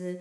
z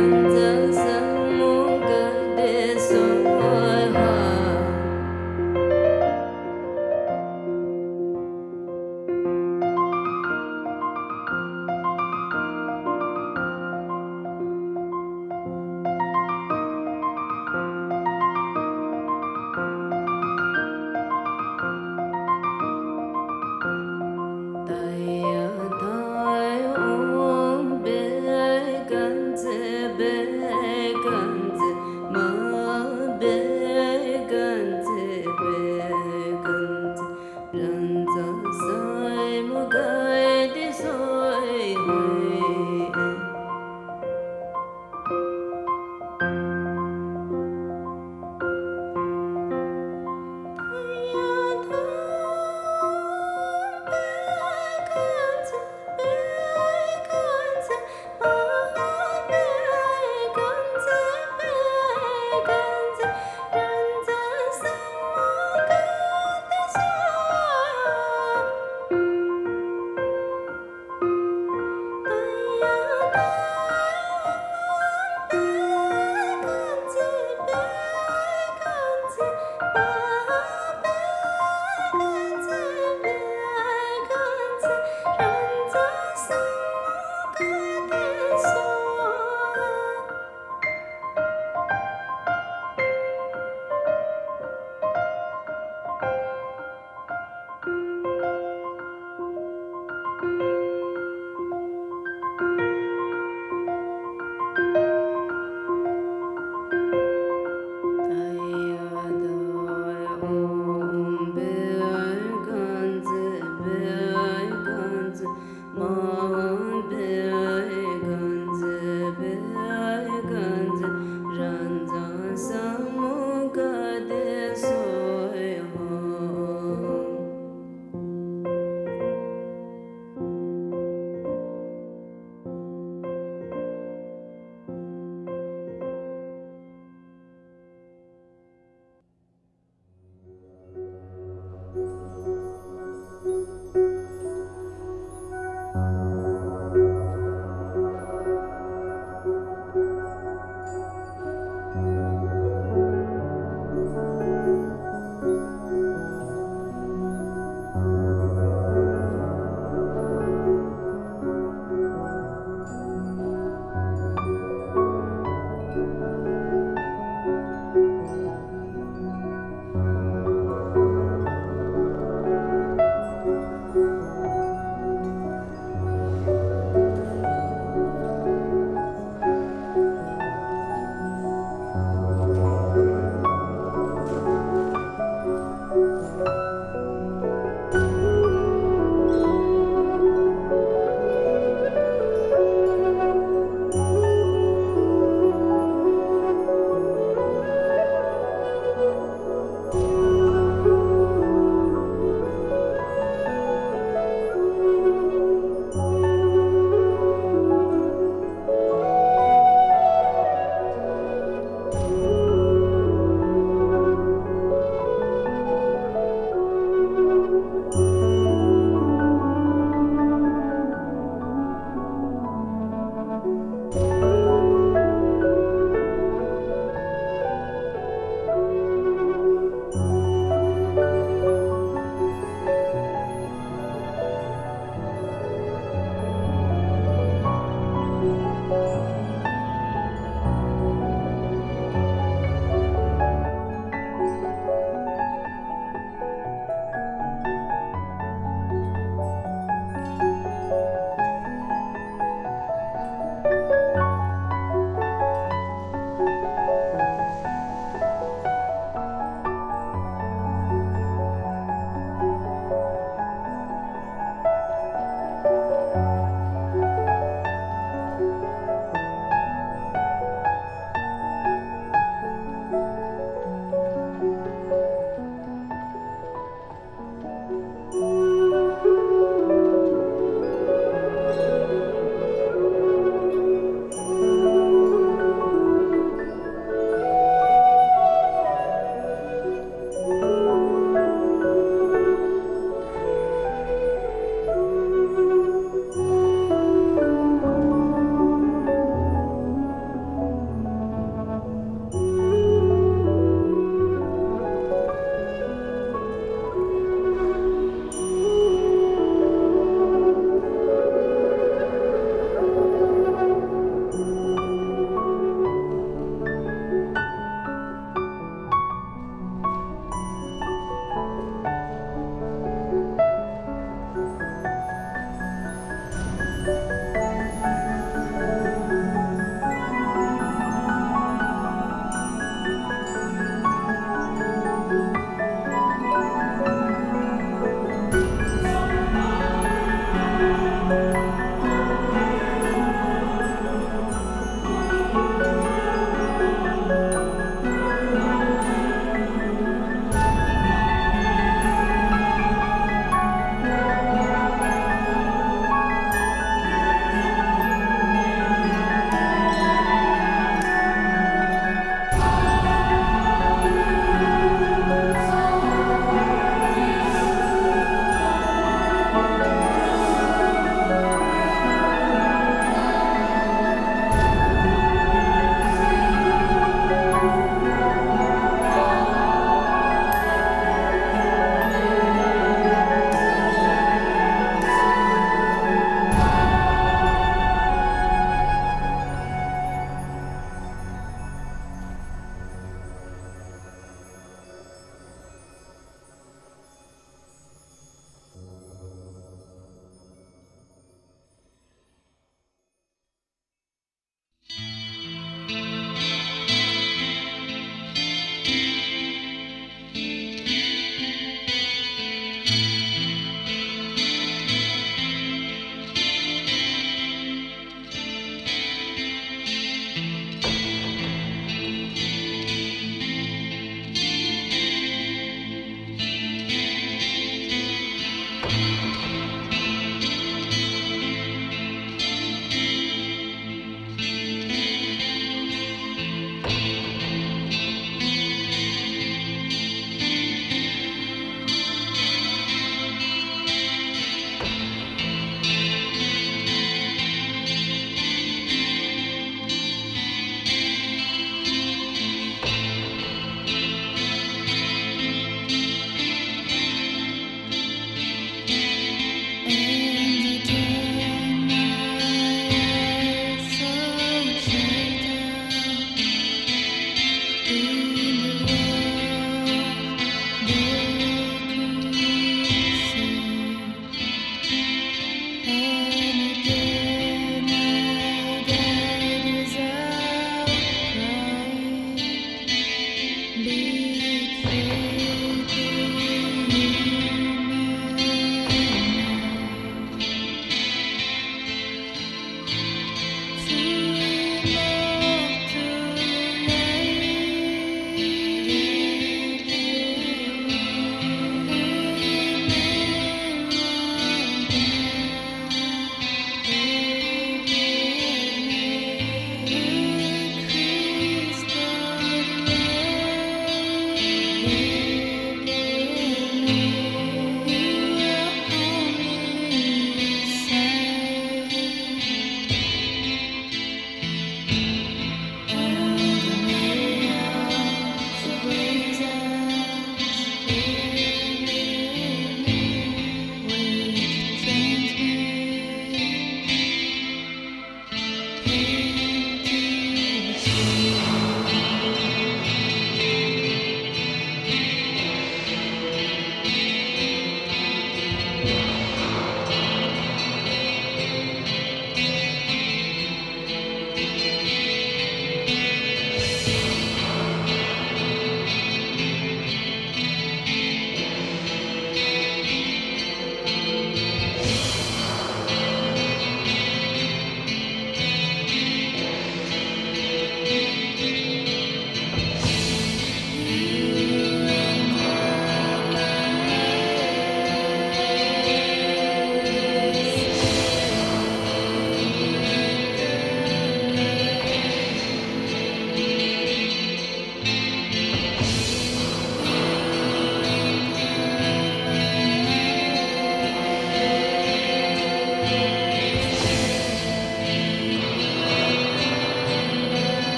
选择。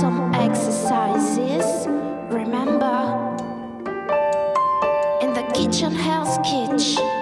Some exercises. Remember, in the kitchen, Hell's Kitch.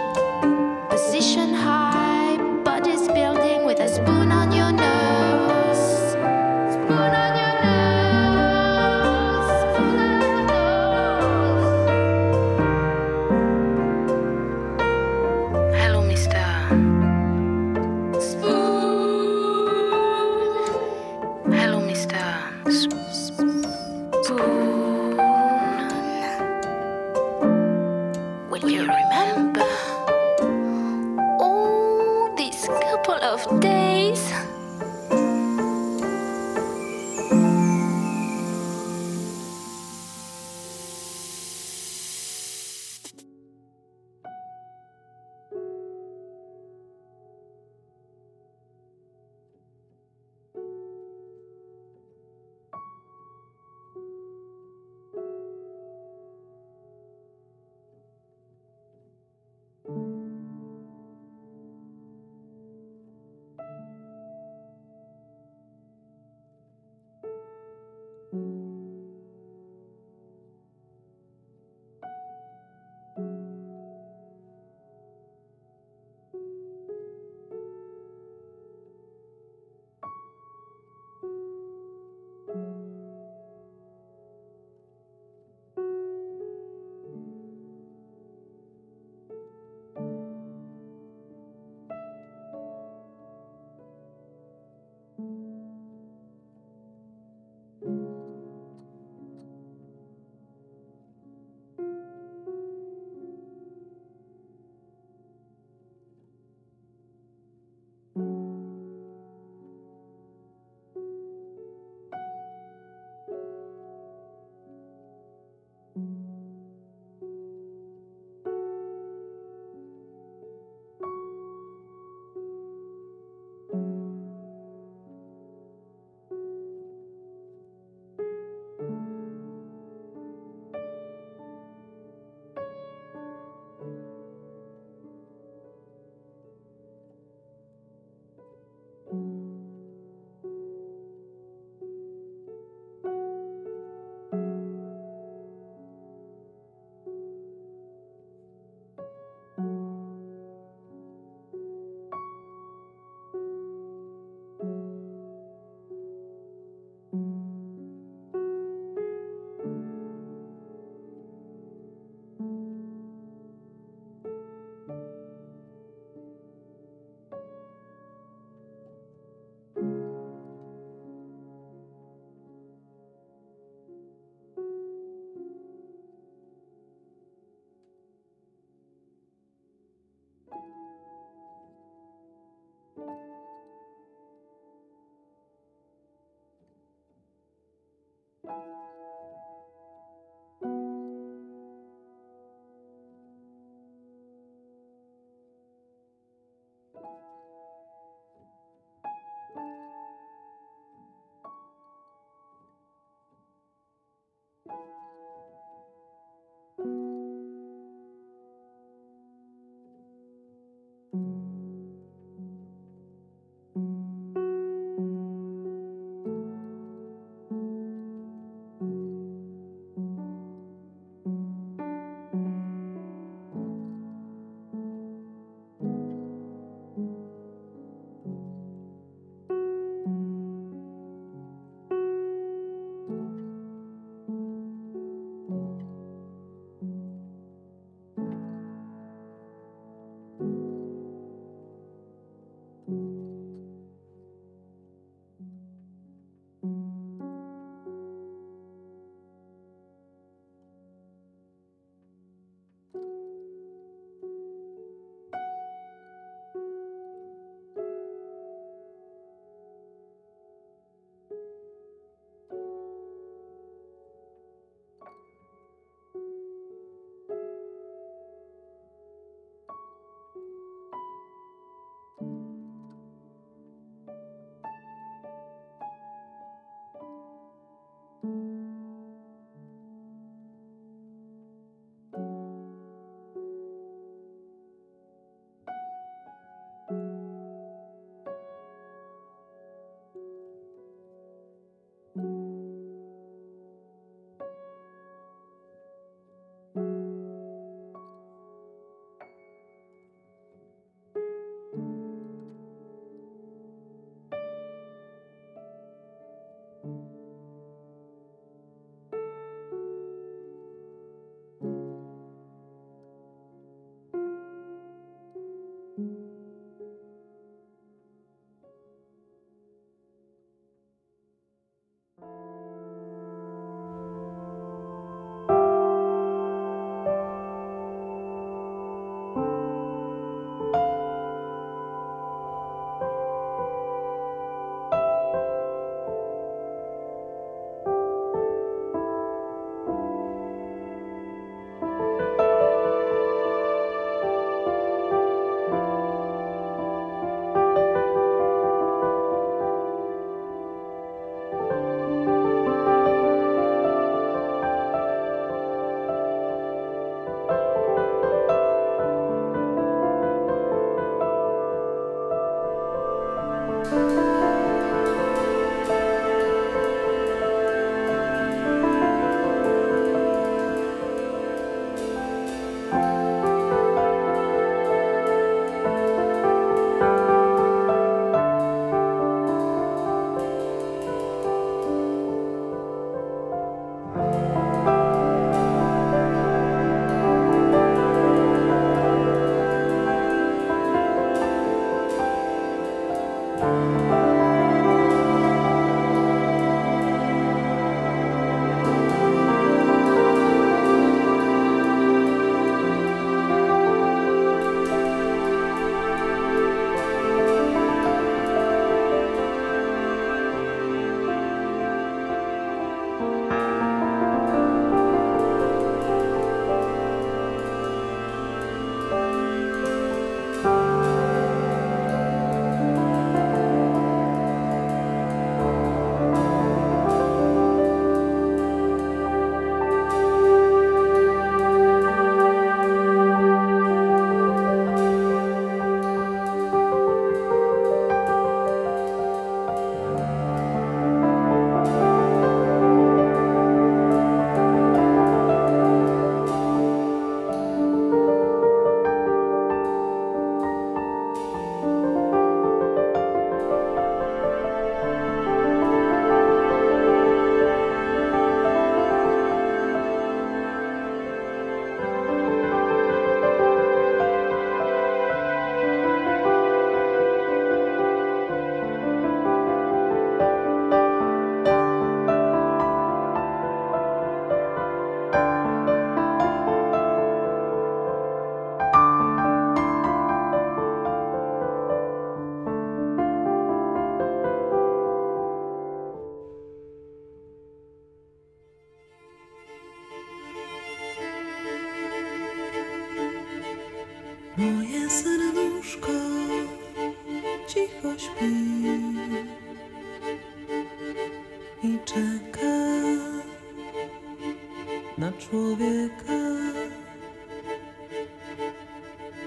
Człowieka.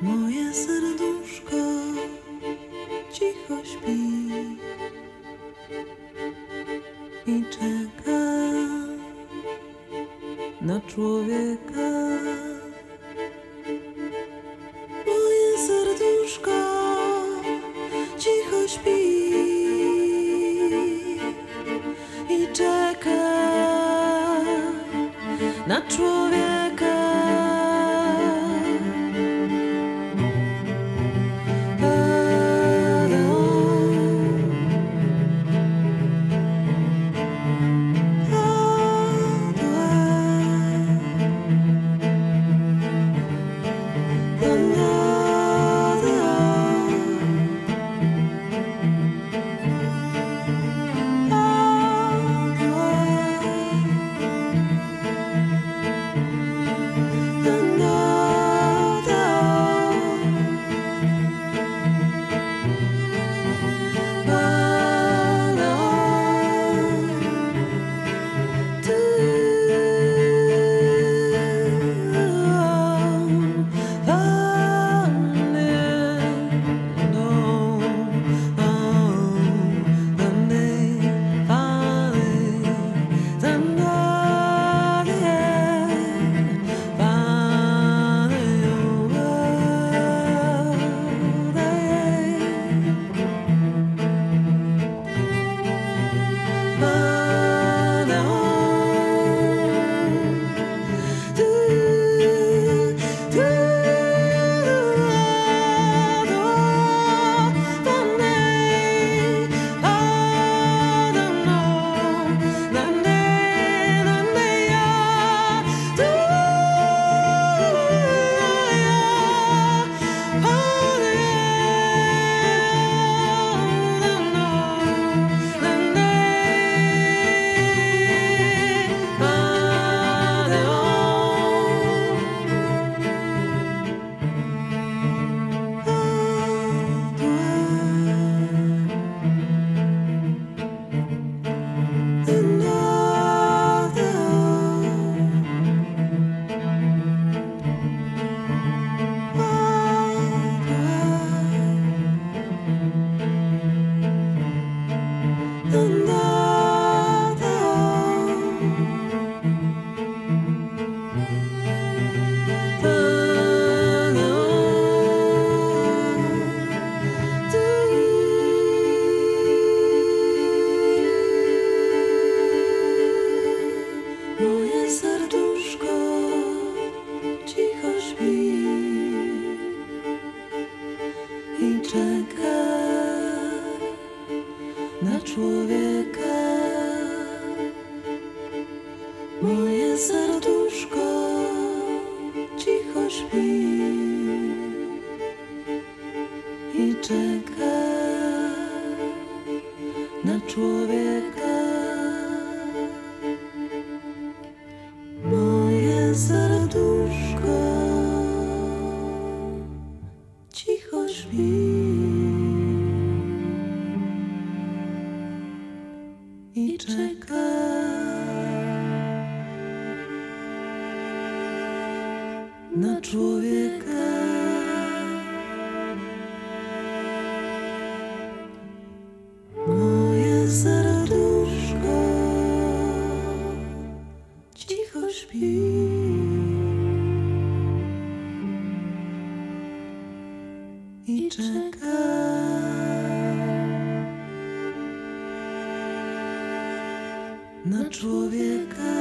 Moje serduszko cicho śpi i czeka na człowieka. Na człowieka.